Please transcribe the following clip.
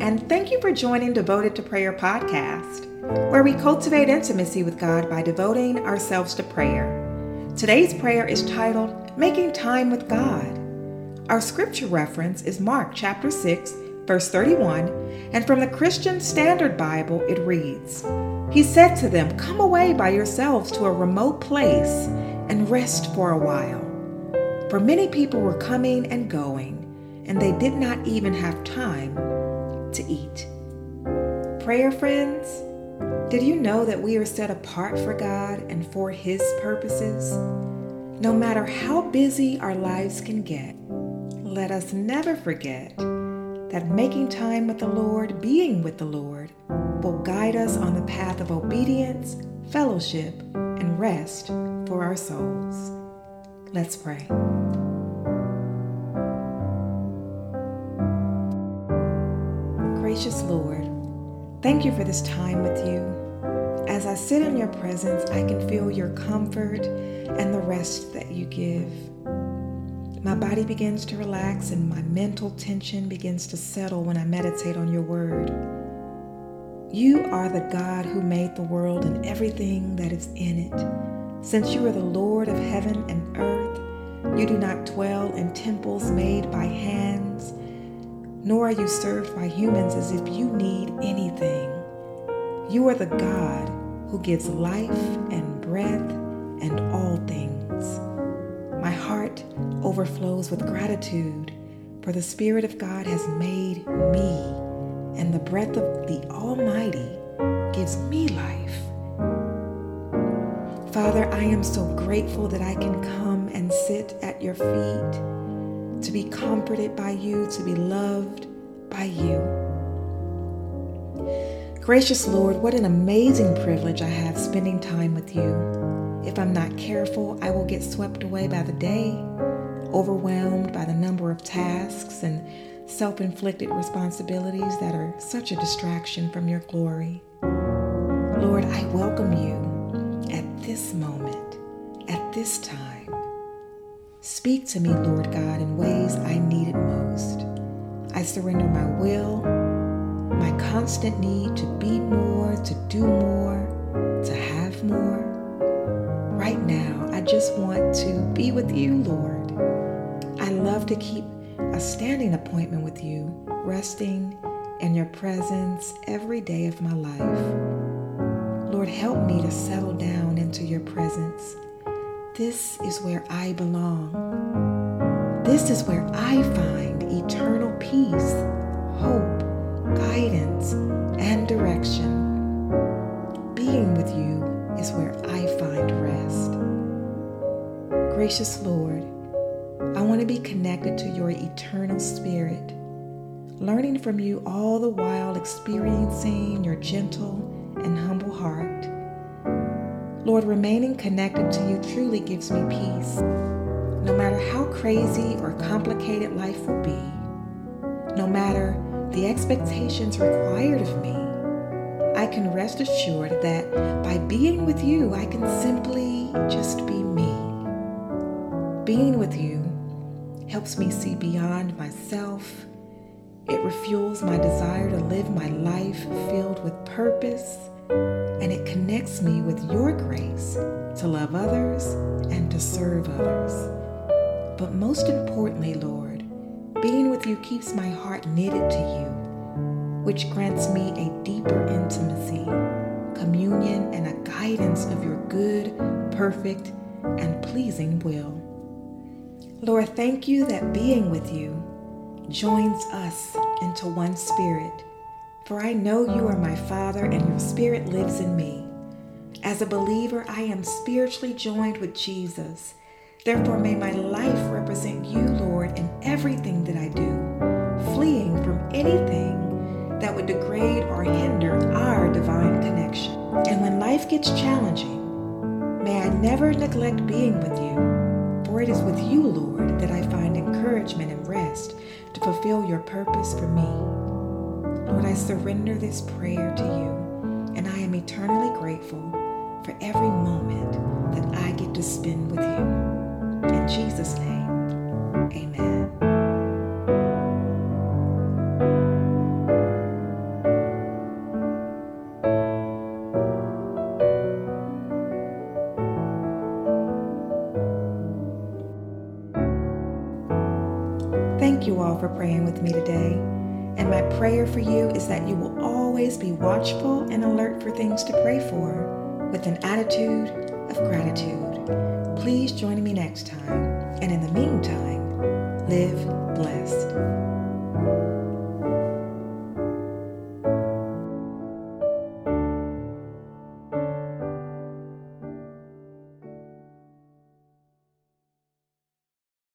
and thank you for joining Devoted to Prayer podcast, where we cultivate intimacy with God by devoting ourselves to prayer. Today's prayer is titled Making Time with God. Our scripture reference is Mark chapter 6, verse 31, and from the Christian Standard Bible it reads He said to them, Come away by yourselves to a remote place and rest for a while. For many people were coming and going, and they did not even have time to eat. Prayer friends, did you know that we are set apart for God and for His purposes? No matter how busy our lives can get, let us never forget that making time with the Lord, being with the Lord, will guide us on the path of obedience, fellowship, and rest for our souls. Let's pray. Gracious Lord, thank you for this time with you. As I sit in your presence, I can feel your comfort and the rest that you give. My body begins to relax and my mental tension begins to settle when I meditate on your word. You are the God who made the world and everything that is in it. Since you are the Lord of heaven and earth, you do not dwell in temples made by hands, nor are you served by humans as if you need anything. You are the God who gives life and breath and all things. My heart overflows with gratitude, for the Spirit of God has made me, and the breath of the Almighty gives me life. Father, I am so grateful that I can come and sit at your feet, to be comforted by you, to be loved by you. Gracious Lord, what an amazing privilege I have spending time with you. If I'm not careful, I will get swept away by the day, overwhelmed by the number of tasks and self inflicted responsibilities that are such a distraction from your glory. Lord, I welcome you at this moment, at this time. Speak to me, Lord God, in ways I need it most. I surrender my will, my constant need to be more, to do more, to have more. Right now, I just want to be with you, Lord. I love to keep a standing appointment with you, resting in your presence every day of my life. Lord, help me to settle down into your presence. This is where I belong. This is where I find eternal peace, hope, guidance, and direction. Being with you is where I find rest. Gracious Lord, I want to be connected to your eternal spirit, learning from you all the while experiencing your gentle and humble heart. Lord, remaining connected to you truly gives me peace. No matter how crazy or complicated life will be, no matter the expectations required of me, I can rest assured that by being with you, I can simply just be me. Being with you helps me see beyond myself. It refuels my desire to live my life filled with purpose, and it connects me with your grace to love others and to serve others. But most importantly, Lord, being with you keeps my heart knitted to you, which grants me a deeper intimacy, communion, and a guidance of your good, perfect, and pleasing will. Lord, thank you that being with you joins us into one spirit. For I know you are my Father and your spirit lives in me. As a believer, I am spiritually joined with Jesus. Therefore, may my life represent you, Lord, in everything that I do, fleeing from anything that would degrade or hinder our divine connection. And when life gets challenging, may I never neglect being with you, for it is with you, Lord, that I find encouragement and rest to fulfill your purpose for me. I surrender this prayer to you, and I am eternally grateful for every moment that I get to spend with you. In Jesus' name, amen. Thank you all for praying with me today. And my prayer for you is that you will always be watchful and alert for things to pray for with an attitude of gratitude. Please join me next time. And in the meantime, live blessed.